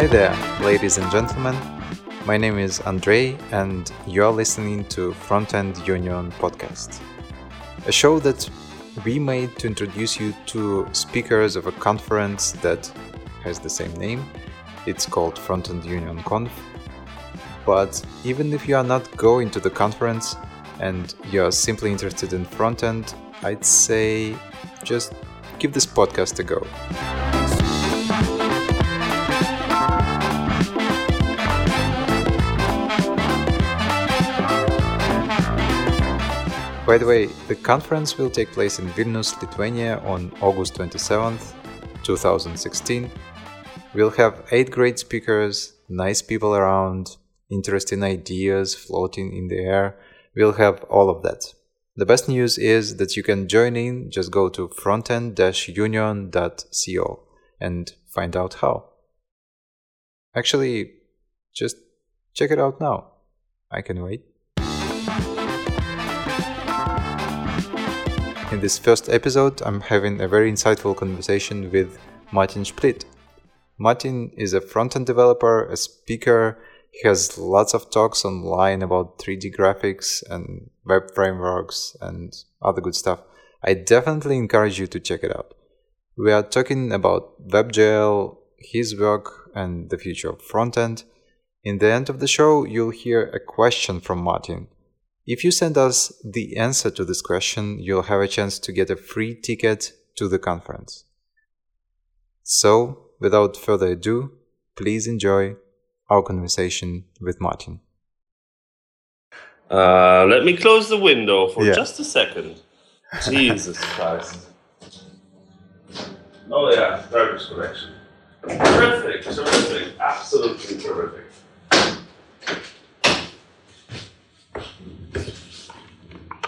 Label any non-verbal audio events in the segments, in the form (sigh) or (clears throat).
Hi there, ladies and gentlemen. My name is Andrei, and you're listening to Frontend Union podcast, a show that we made to introduce you to speakers of a conference that has the same name. It's called Frontend Union Conf. But even if you are not going to the conference and you're simply interested in frontend, I'd say just give this podcast a go. By the way, the conference will take place in Vilnius, Lithuania on August 27th, 2016. We'll have eight great speakers, nice people around, interesting ideas floating in the air. We'll have all of that. The best news is that you can join in, just go to frontend-union.co and find out how. Actually, just check it out now. I can wait. In this first episode, I'm having a very insightful conversation with Martin Splitt. Martin is a front-end developer, a speaker. He has lots of talks online about 3D graphics and web frameworks and other good stuff. I definitely encourage you to check it out. We are talking about WebGL, his work, and the future of frontend. In the end of the show, you'll hear a question from Martin – if you send us the answer to this question, you'll have a chance to get a free ticket to the conference. So, without further ado, please enjoy our conversation with Martin. Uh, let me close the window for yeah. just a second. Jesus (laughs) Christ. Oh, yeah, garbage collection. Terrific, terrific, absolutely terrific.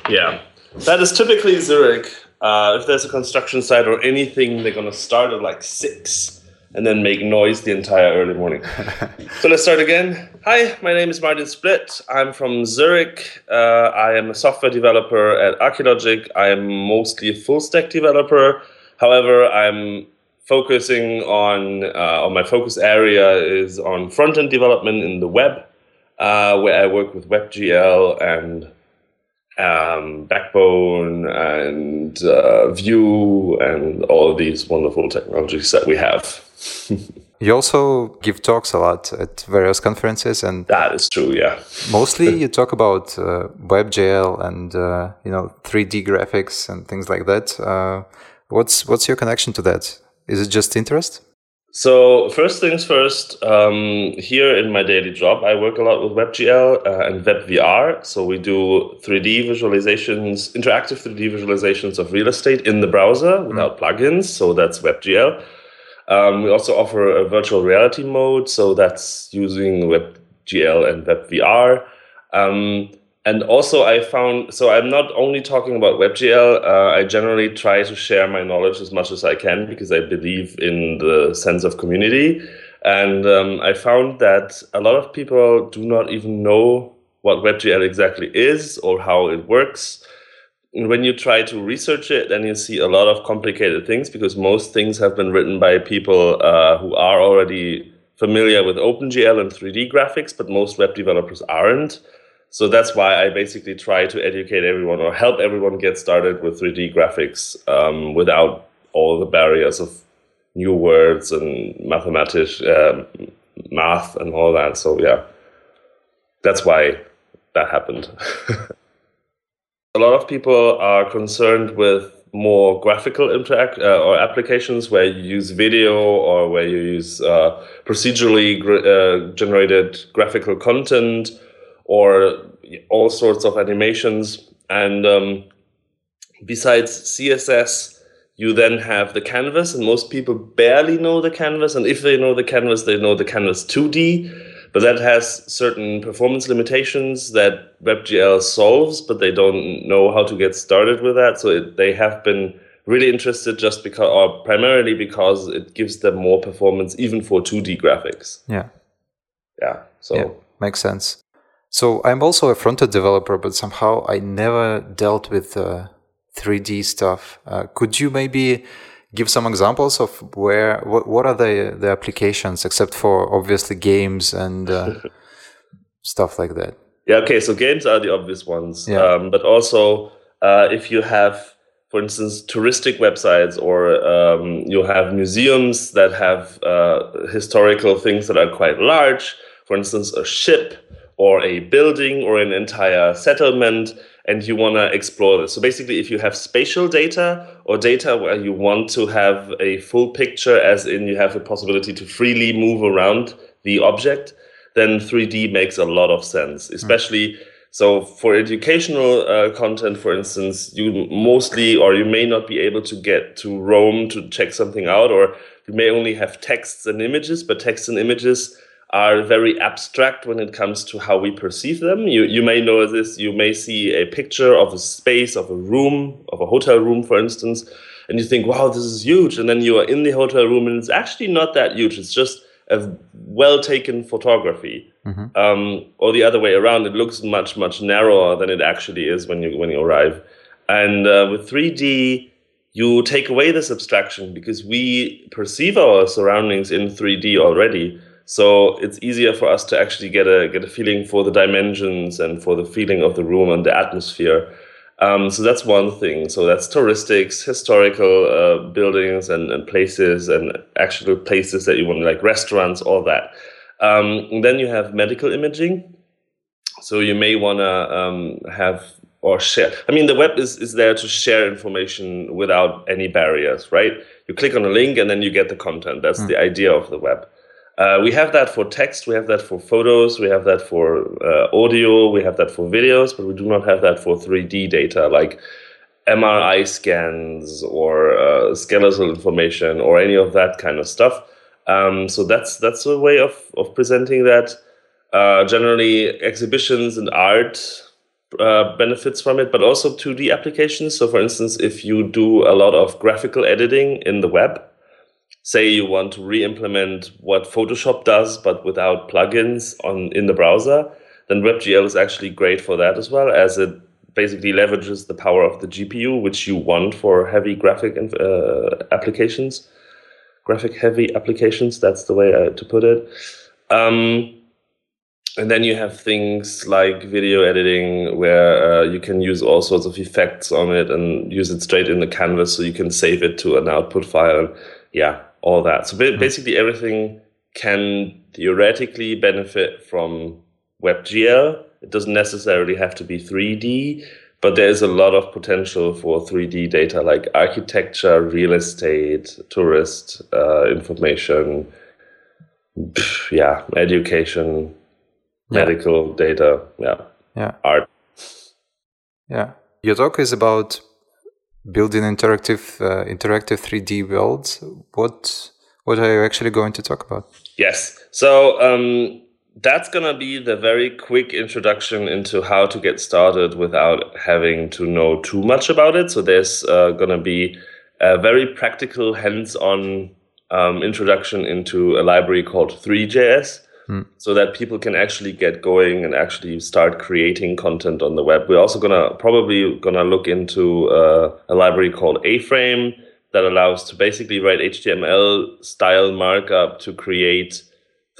Yeah, that is typically Zurich. Uh, if there's a construction site or anything, they're gonna start at like six and then make noise the entire early morning. (laughs) so let's start again. Hi, my name is Martin Splitt. I'm from Zurich. Uh, I am a software developer at Archilogic. I am mostly a full stack developer. However, I'm focusing on, uh, my focus area is on front end development in the web, uh, where I work with WebGL and um, Backbone and uh, Vue and all these wonderful technologies that we have. (laughs) you also give talks a lot at various conferences, and that is true. Yeah, mostly (laughs) you talk about uh, WebGL and uh, you know 3D graphics and things like that. Uh, what's what's your connection to that? Is it just interest? So first things first, um, here in my daily job, I work a lot with WebGL uh, and WebVR. So we do 3D visualizations, interactive 3D visualizations of real estate in the browser mm. without mm. plugins. So that's WebGL. Um, we also offer a virtual reality mode. So that's using WebGL and WebVR. Um, and also I found so I'm not only talking about WebGL. Uh, I generally try to share my knowledge as much as I can because I believe in the sense of community. And um, I found that a lot of people do not even know what WebGL exactly is or how it works. And when you try to research it, then you see a lot of complicated things because most things have been written by people uh, who are already familiar with OpenGL and 3D graphics, but most web developers aren't. So that's why I basically try to educate everyone or help everyone get started with 3D graphics um, without all the barriers of new words and mathematics, um, math, and all that. So yeah, that's why that happened. (laughs) a lot of people are concerned with more graphical interact uh, or applications where you use video or where you use uh, procedurally uh, generated graphical content or all sorts of animations. And um, besides CSS, you then have the canvas, and most people barely know the canvas. And if they know the canvas, they know the canvas 2D. But that has certain performance limitations that WebGL solves, but they don't know how to get started with that. So it, they have been really interested just because, or primarily because it gives them more performance even for 2D graphics. Yeah. Yeah. So yeah, makes sense. So I'm also a front-end developer, but somehow I never dealt with uh, 3D stuff. Uh, could you maybe give some examples of where what, what are the the applications except for obviously games and uh, (laughs) stuff like that yeah okay so games are the obvious ones Yeah. um, but also uh, if you have for instance touristic websites or um, you have museums that have uh, historical things that are quite large for instance a ship or a building or an entire settlement and you want to explore this. So basically if you have spatial data or data where you want to have a full picture as in you have the possibility to freely move around the object then 3d makes a lot of sense especially so for educational uh, content for instance you mostly or you may not be able to get to rome to check something out or you may only have texts and images but texts and images are very abstract when it comes to how we perceive them. You you may know this. You may see a picture of a space, of a room, of a hotel room, for instance, and you think, "Wow, this is huge." And then you are in the hotel room, and it's actually not that huge. It's just a well taken photography. Um, or the other way around, it looks much much narrower than it actually is when you when you arrive. And uh, with 3D, you take away this abstraction because we perceive our surroundings in 3D already. So it's easier for us to actually get a get a feeling for the dimensions and for the feeling of the room and the atmosphere. Um, so that's one thing. So that's touristics, historical uh, buildings and, and places, and actual places that you want, like restaurants, all that. Um, then you have medical imaging. So you may want to um, have or share. I mean, the web is, is there to share information without any barriers, right? You click on a link and then you get the content. That's the idea of the web. Uh, we have that for text, we have that for photos, we have that for uh, audio, we have that for videos, but we do not have that for 3D data like MRI scans or uh, skeletal information or any of that kind of stuff. Um, so that's that's a way of, of presenting that. Uh, generally, exhibitions and art uh, benefits from it, but also 2D applications. So, for instance, if you do a lot of graphical editing in the web, say you want to re-implement what Photoshop does, but without plugins on in the browser, then WebGL is actually great for that as well, as it basically leverages the power of the GPU, which you want for heavy graphic uh, applications, graphic heavy applications. That's the way uh, to put it. Um, and then you have things like video editing where uh, you can use all sorts of effects on it and use it straight in the canvas so you can save it to an output file. Yeah, all that. So basically, everything can theoretically benefit from WebGL. It doesn't necessarily have to be 3D, but there is a lot of potential for 3D data like architecture, real estate, tourist uh, information, yeah, education, Yeah. medical data, yeah, yeah art. yeah your talk is about building interactive uh, interactive 3d worlds what what are you actually going to talk about Yes. So um, that's to be the very quick introduction into how to get started without having to know too much about it. So there's uh, to be a very practical, hands on um, introduction into a library called Three.js. So that people can actually get going and actually start creating content on the web. We're also gonna probably gonna look into uh, a library called A-Frame that allows to basically write HTML style markup to create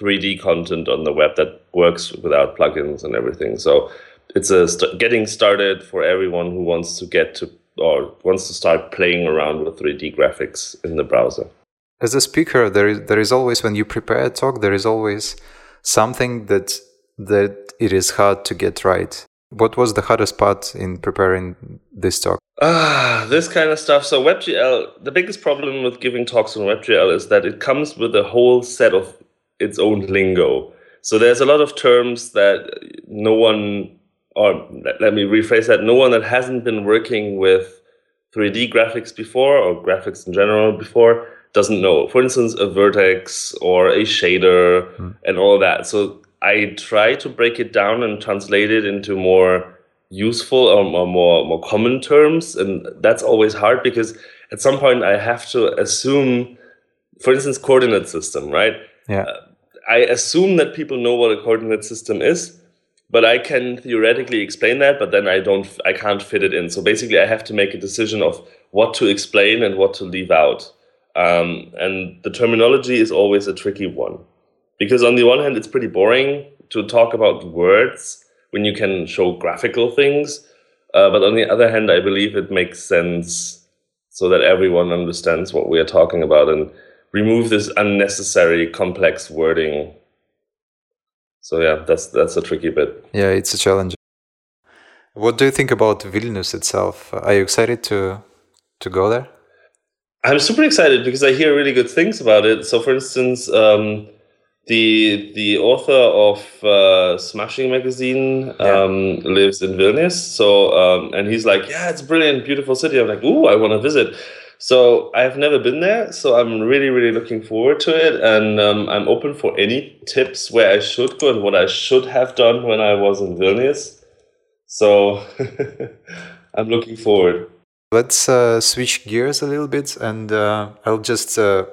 3D content on the web that works without plugins and everything. So it's a st- getting started for everyone who wants to get to or wants to start playing around with 3D graphics in the browser. as a speaker there is there is always when you prepare a talk there is always something that that it is hard to get right what was the hardest part in preparing this talk Ah, this kind of stuff. So WebGL, the biggest problem with giving talks on WebGL is that it comes with a whole set of its own lingo. So there's a lot of terms that no one, or let- let me rephrase that, no one that hasn't been working with 3D graphics before or graphics in general before doesn't know. For instance, a vertex or a shader hmm. and all that. So I try to break it down and translate it into more useful or, or more more common terms, and that's always hard because at some point I have to assume, for instance, coordinate system, right? yeah uh, I assume that people know what a coordinate system is, but I can theoretically explain that, but then I don't, I can't fit it in. So basically, I have to make a decision of what to explain and what to leave out. Um, and the terminology is always a tricky one because on the one hand, it's pretty boring to talk about words when you can show graphical things. Uh, but on the other hand, I believe it makes sense so that everyone understands what we are talking about and remove this unnecessary complex wording. So yeah, that's that's a tricky bit. Yeah, it's a challenge. What do you think about Vilnius itself? Are you excited to to go there? I'm super excited because I hear really good things about it. So, for instance, um, the the author of uh, Smashing magazine um, yeah. lives in Vilnius. So, um, and he's like, "Yeah, it's a brilliant, beautiful city." I'm like, "Ooh, I want to visit." So I've never been there, so I'm really, really looking forward to it, and um, I'm open for any tips where I should go and what I should have done when I was in Vilnius. So (laughs) I'm looking forward. Let's uh, switch gears a little bit, and uh, I'll just uh,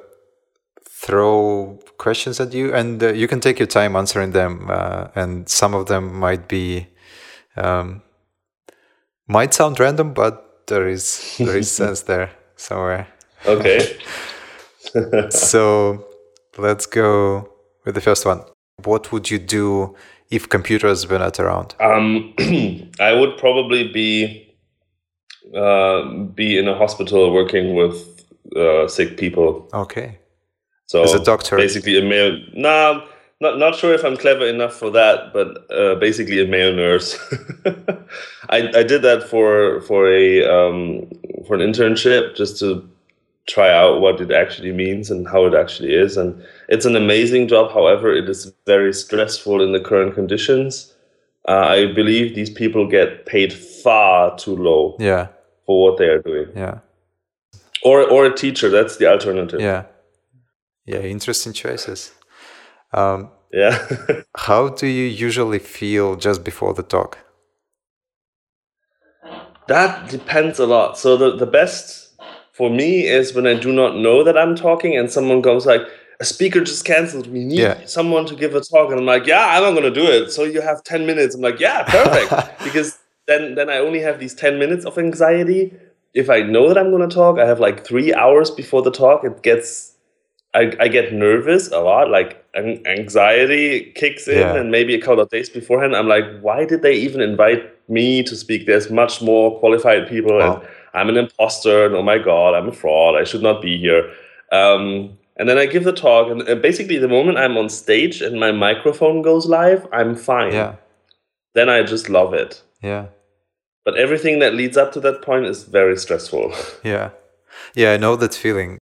throw questions at you, and uh, you can take your time answering them. Uh, and some of them might be um, might sound random, but there is there is (laughs) sense there somewhere. Okay. (laughs) so let's go with the first one. What would you do if computers were not around? Um, (clears throat) I would probably be uh, be in a hospital working with uh, sick people. Okay. So as a doctor, basically a male. Nah, not not sure if I'm clever enough for that, but uh, basically a male nurse. (laughs) I I did that for for a um, for an internship just to try out what it actually means and how it actually is, and it's an amazing job. However, it is very stressful in the current conditions. Uh, I believe these people get paid far too low. Yeah. For what they are doing. Yeah. Or or a teacher. That's the alternative. Yeah. Yeah. Interesting choices. Um, yeah. (laughs) how do you usually feel just before the talk? That depends a lot. So the, the best for me is when I do not know that I'm talking and someone goes like, a speaker just canceled. We need yeah. someone to give a talk. And I'm like, yeah, I'm not going to do it. So you have 10 minutes. I'm like, yeah, perfect. (laughs) because then, then I only have these 10 minutes of anxiety. If I know that I'm going to talk, I have like three hours before the talk. It gets I, I get nervous a lot, like an anxiety kicks in, yeah. and maybe a couple of days beforehand, I'm like, why did they even invite me to speak? There's much more qualified people, wow. and I'm an imposter, and oh my god, I'm a fraud. I should not be here. Um, and then I give the talk, and, and basically, the moment I'm on stage and my microphone goes live, I'm fine. Yeah. Then I just love it. Yeah. But everything that leads up to that point is very stressful. (laughs) Yeah. Yeah, I know that feeling.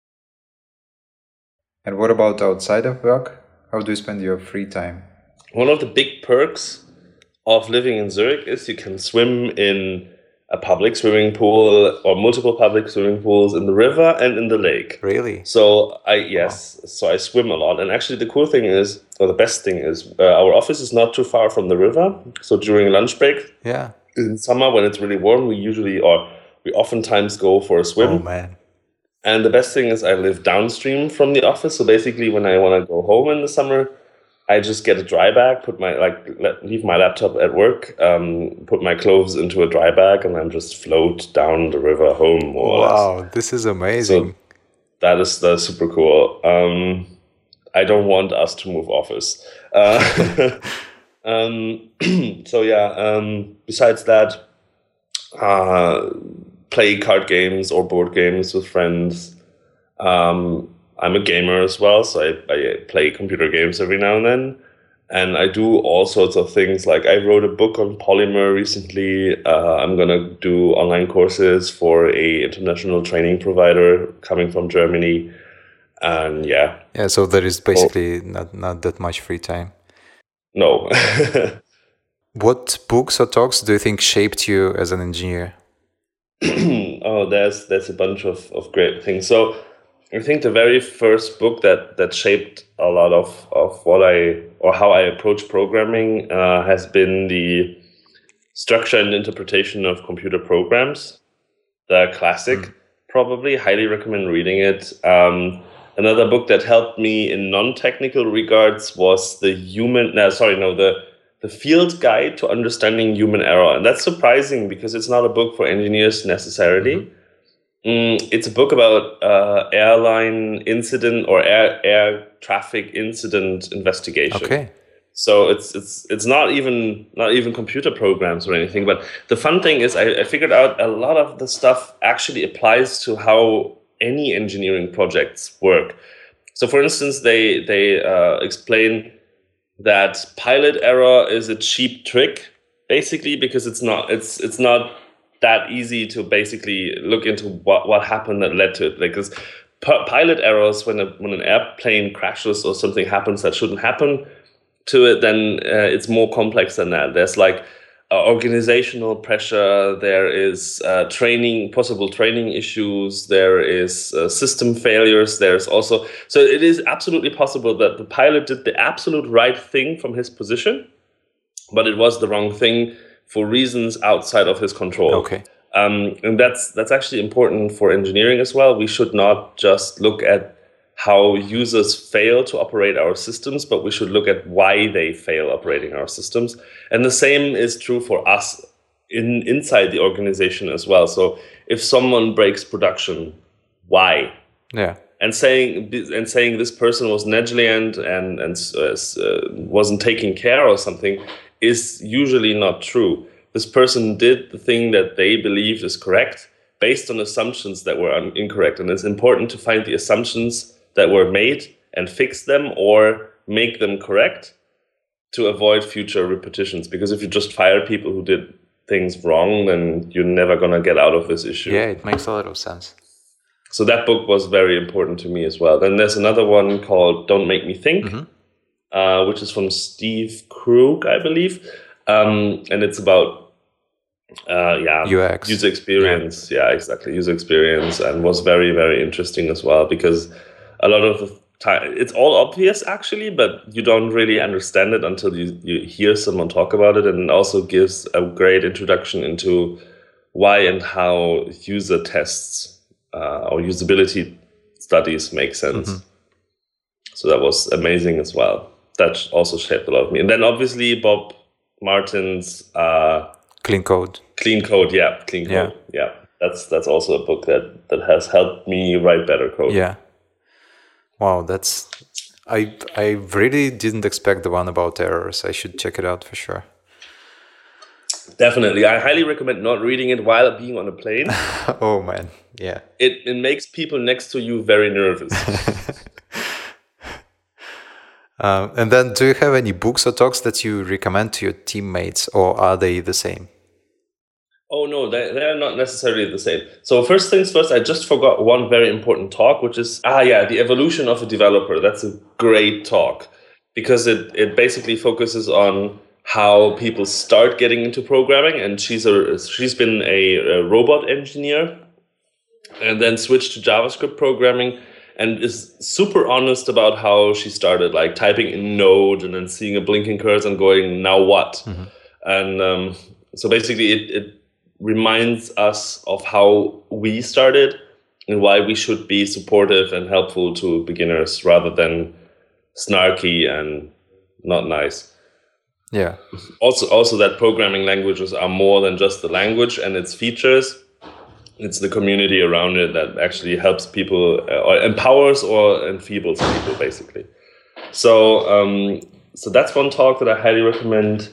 And what about outside of work? How do you spend your free time? One of the big perks of living in Zurich is you can swim in a public swimming pool or multiple public swimming pools in the river and in the lake. Really? So I yes, wow. so I swim a lot. And actually, the cool thing is, or the best thing is, uh, our office is not too far from the river. So during lunch break, yeah, in summer when it's really warm, we usually or we oftentimes go for a swim. Oh man! And the best thing is, I live downstream from the office. So basically, when I want to go home in the summer, I just get a dry bag, put my like leave my laptop at work, um, put my clothes into a dry bag, and then just float down the river home. wow, this is amazing. So that is that's super cool. Um, I don't want us to move office. Uh, (laughs) (laughs) um, (clears throat) so yeah. Um, besides that, uh, play card games or board games with friends. Um, I'm a gamer as well, so I, I play computer games every now and then. And I do all sorts of things. Like I wrote a book on Polymer recently. Uh, I'm gonna do online courses for a international training provider coming from Germany. And yeah. Yeah. So there is basically not not that much free time. No. (laughs) what books or talks do you think shaped you as an engineer? (clears throat) oh, there's there's a bunch of, of great things. So I think the very first book that that shaped a lot of, of what I or how I approach programming uh, has been the structure and interpretation of computer programs. The classic, mm. probably highly recommend reading it. Um, another book that helped me in non-technical regards was the human. No, sorry, no the the field guide to understanding human error and that's surprising because it's not a book for engineers necessarily mm-hmm. Mm, it's a book about uh, airline incident or air air traffic incident investigation. Okay. So it's it's it's not even not even computer programs or anything. But the fun thing is, I, I figured out a lot of the stuff actually applies to how any engineering projects work. So, for instance, they they uh, explain that pilot error is a cheap trick, basically because it's not it's it's not that easy to basically look into what what happened that led to it. Like, because pilot errors when a, when an airplane crashes or something happens that shouldn't happen to it, then uh, it's more complex than that. There's like organizational pressure. There is uh, training, possible training issues. There is uh, system failures. There's also so it is absolutely possible that the pilot did the absolute right thing from his position, but it was the wrong thing for reasons outside of his control. Okay. Um, and that's that's actually important for engineering as well. We should not just look at how users fail to operate our systems, but we should look at why they fail operating our systems. And the same is true for us in inside the organization as well. So if someone breaks production, why? Yeah. And saying and saying this person was negligent and and uh, uh, wasn't taking care or something is usually not true. This person did the thing that they believed is correct based on assumptions that were incorrect, and it's important to find the assumptions that were made and fix them or make them correct to avoid future repetitions. Because if you just fire people who did things wrong, then you're never going to get out of this issue. Yeah, it makes a lot of sense. So that book was very important to me as well. Then there's another one called Don't Make Me Think, mm-hmm. uh, which is from Steve Krug, I believe. Um, and it's about uh, yeah UX user experience. Yeah. yeah, exactly user experience, and was very very interesting as well because a lot of the time it's all obvious actually but you don't really understand it until you, you hear someone talk about it and it also gives a great introduction into why and how user tests uh, or usability studies make sense. Mm-hmm. so that was amazing as well. That also shaped a lot of me. And then obviously bob martin's uh, clean code. Clean code yeah clean code yeah. yeah. That's that's also a book that that has helped me write better code. Yeah Wow, that's I I really didn't expect the one about errors. I should check it out for sure. Definitely. I highly recommend not reading it while being on a plane. (laughs) oh man. Yeah. It it makes people next to you very nervous. um, (laughs) and then do you have any books or talks that you recommend to your teammates or are they the same? Oh no, they they're not necessarily the same. So first things first, I just forgot one very important talk, which is ah yeah, the evolution of a developer. That's a great talk because it it basically focuses on how people start getting into programming. And she's a she's been a, a robot engineer and then switched to JavaScript programming and is super honest about how she started, like typing in Node and then seeing a blinking cursor and going, now what? Mm-hmm. And um, so basically, it, it reminds us of how we started and why we should be supportive and helpful to beginners rather than snarky and not nice. Yeah. Also, also that programming languages are more than just the language and its features. It's the community around it that actually helps people uh, or empowers or enfeebles people, basically. So, um, so that's one talk that I highly recommend.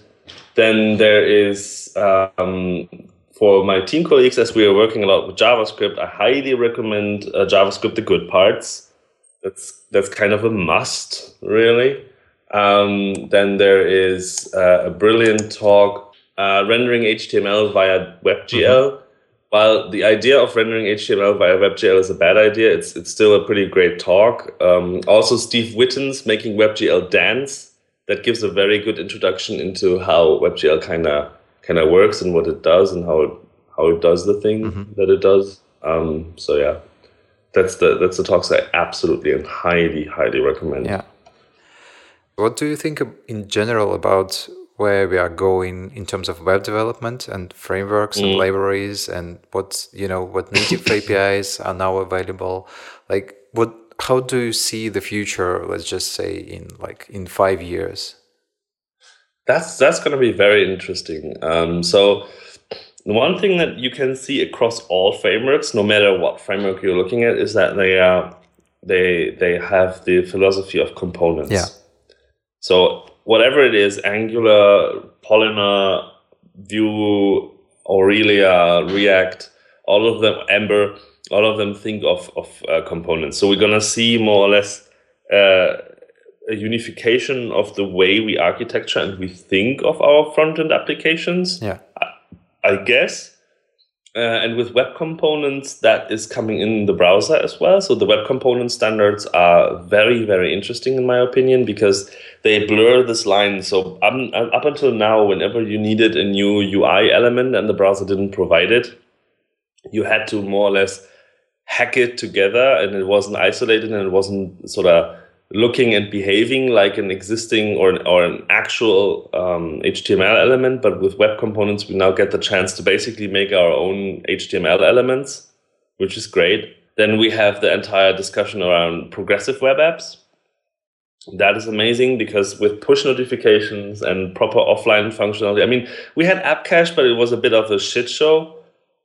Then there is um, for my team colleagues, as we are working a lot with JavaScript, I highly recommend uh, JavaScript: The Good Parts. That's that's kind of a must, really. Um, then there is uh, a brilliant talk uh, rendering HTML via WebGL. Mm-hmm. While the idea of rendering HTML via WebGL is a bad idea, it's it's still a pretty great talk. Um, also, Steve Wittens' making WebGL dance. That gives a very good introduction into how WebGL kind of kind of works and what it does and how it how it does the thing mm-hmm. that it does. Um, so yeah, that's the that's the talks I absolutely and highly highly recommend. Yeah. What do you think in general about where we are going in terms of web development and frameworks and mm. libraries and what you know what native (laughs) APIs are now available? Like what how do you see the future let's just say in like in 5 years that's that's going to be very interesting. Um, so one thing that you can see across all frameworks, no matter what framework you're looking at, is that they are they they have the philosophy of components. Yeah. So whatever it is, Angular, Polymer, Vue, Aurelia, React, all of them, Ember, all of them think of of uh, components. So we're gonna see more or less uh, a unification of the way we architecture and we think of our front end applications. Yeah. I, I guess. Uh, and with web components, that is coming in the browser as well. So the web component standards are very, very interesting in my opinion because they blur this line. So um, up until now, whenever you needed a new UI element and the browser didn't provide it, you had to more or less hack it together, and it wasn't isolated and it wasn't sort of looking and behaving like an existing or an, or an actual um, HTML element, but with web components, we now get the chance to basically make our own HTML elements, which is great. Then we have the entire discussion around progressive web apps. That is amazing because with push notifications and proper offline functionality, I mean, we had app cache, but it was a bit of a shit show.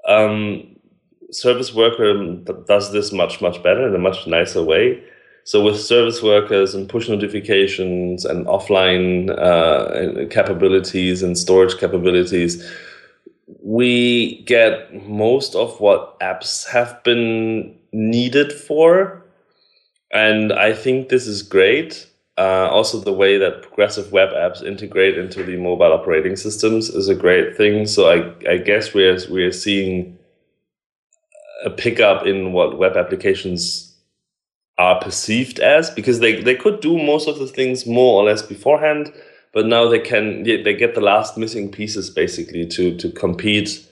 Um, service worker does this much, much better in a much nicer way so with service workers and push notifications and offline uh, capabilities and storage capabilities, we get most of what apps have been needed for. And I think this is great. Uh, also, the way that progressive web apps integrate into the mobile operating systems is a great thing. So I, I guess we're we're seeing a pickup in what web applications are perceived as because they, they could do most of the things more or less beforehand but now they can they get the last missing pieces basically to to compete.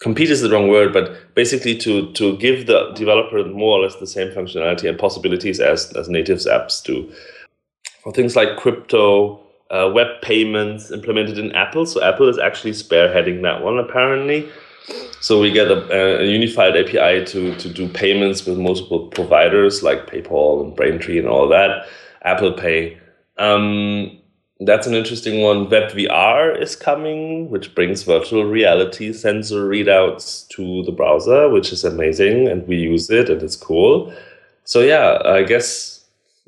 Compete is the wrong word but basically to to give the developer more or less the same functionality and possibilities as as natives apps do. For things like crypto uh, web payments implemented in apple so apple is actually spearheading that one apparently so we get a, a, unified API to, to do payments with multiple providers like PayPal and Braintree and all that, Apple Pay. Um, that's an interesting one. WebVR is coming, which brings virtual reality sensor readouts to the browser, which is amazing, and we use it, and it's cool. So yeah, I guess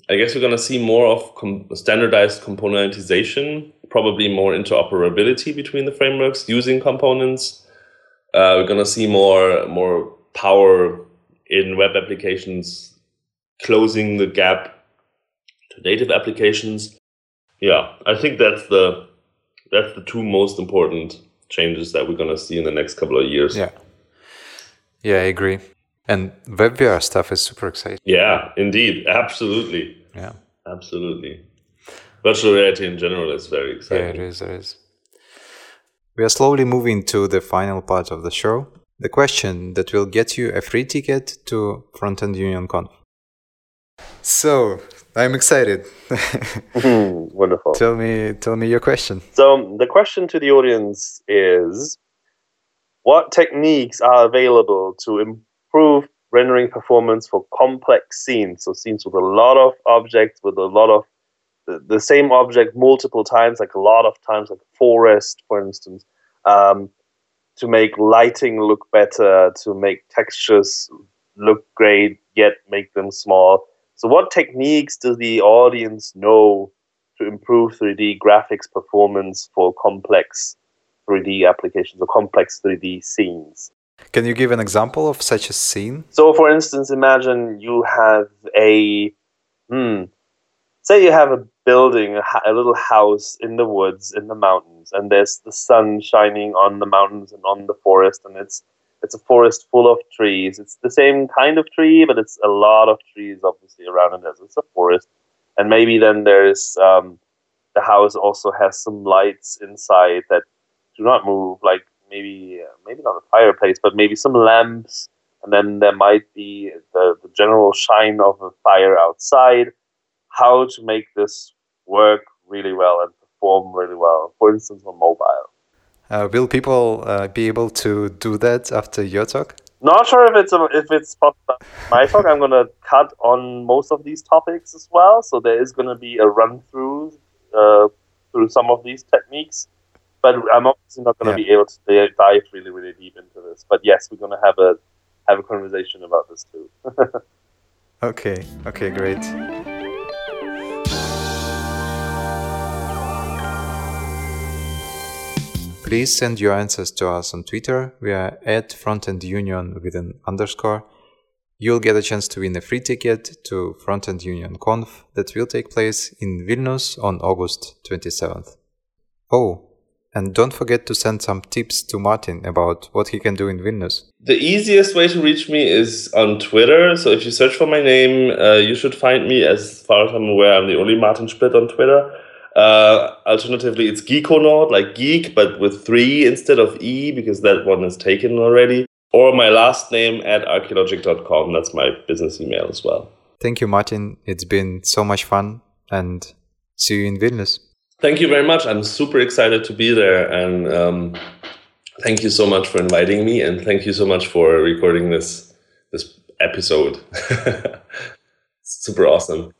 I guess we're gonna see more of com- standardized componentization, probably more interoperability between the frameworks using components uh, we're gonna see more more power in web applications, closing the gap to native applications. Yeah, I think that's the that's the two most important changes that we're gonna see in the next couple of years. Yeah, yeah, I agree. And WebVR stuff is super exciting. Yeah, indeed, absolutely. Yeah, absolutely. Virtual reality in general is very exciting. Yeah, it is. It is. We are slowly moving to the final part of the show. The question that will get you a free ticket to Frontend Union Conf. So, I'm excited. (laughs) Mm-hmm. Wonderful. Tell me, tell me your question. So, the question to the audience is what techniques are available to improve rendering performance for complex scenes? So, scenes with a lot of objects, with a lot of the, the same object multiple times, like a lot of times, like forest, for instance, um, to make lighting look better, to make textures look great, yet make them small. So, what techniques does the audience know to improve 3D graphics performance for complex 3D applications or complex 3D scenes? Can you give an example of such a scene? So, for instance, imagine you have a hmm, say you have a building, a, a, little house in the woods, in the mountains, and there's the sun shining on the mountains and on the forest, and it's it's a forest full of trees. It's the same kind of tree, but it's a lot of trees, obviously, around it as it's a forest. And maybe then there's um, the house also has some lights inside that do not move, like maybe uh, maybe not a fireplace, but maybe some lamps. And then there might be the, the general shine of a fire outside how to make this work really well and perform really well, for instance, on mobile. Uh, will people uh, be able to do that after your talk? Not sure if it's a, if it's possible. My talk, I'm gonna cut on most of these topics as well, so there is gonna be a run through uh, through some of these techniques. but I'm obviously not going to Yeah. be able to dive really, really deep into this. But yes, we're going to have a have a conversation about this too. (laughs) Okay, okay, great. Please send your answers to us on Twitter. We are at Frontend Union with an underscore. You'll get a chance to win a free ticket to Frontend Union Conf that will take place in Vilnius on August 27th. Oh, and don't forget to send some tips to Martin about what he can do in Vilnius. The easiest way to reach me is on Twitter. So if you search for my name, uh, you should find me. As far as I'm aware, I'm the only Martin Splitt on Twitter. Uh, alternatively, it's Geekonaut, like geek, but with three instead of E, because that one is taken already. Or my last name at archilogic.com. That's my business email as well. Thank you, Martin. It's been so much fun and see you in Vilnius. Thank you very much. I'm super excited to be there. And um, thank you so much for inviting me. And thank you so much for recording this, this episode. (laughs) super awesome.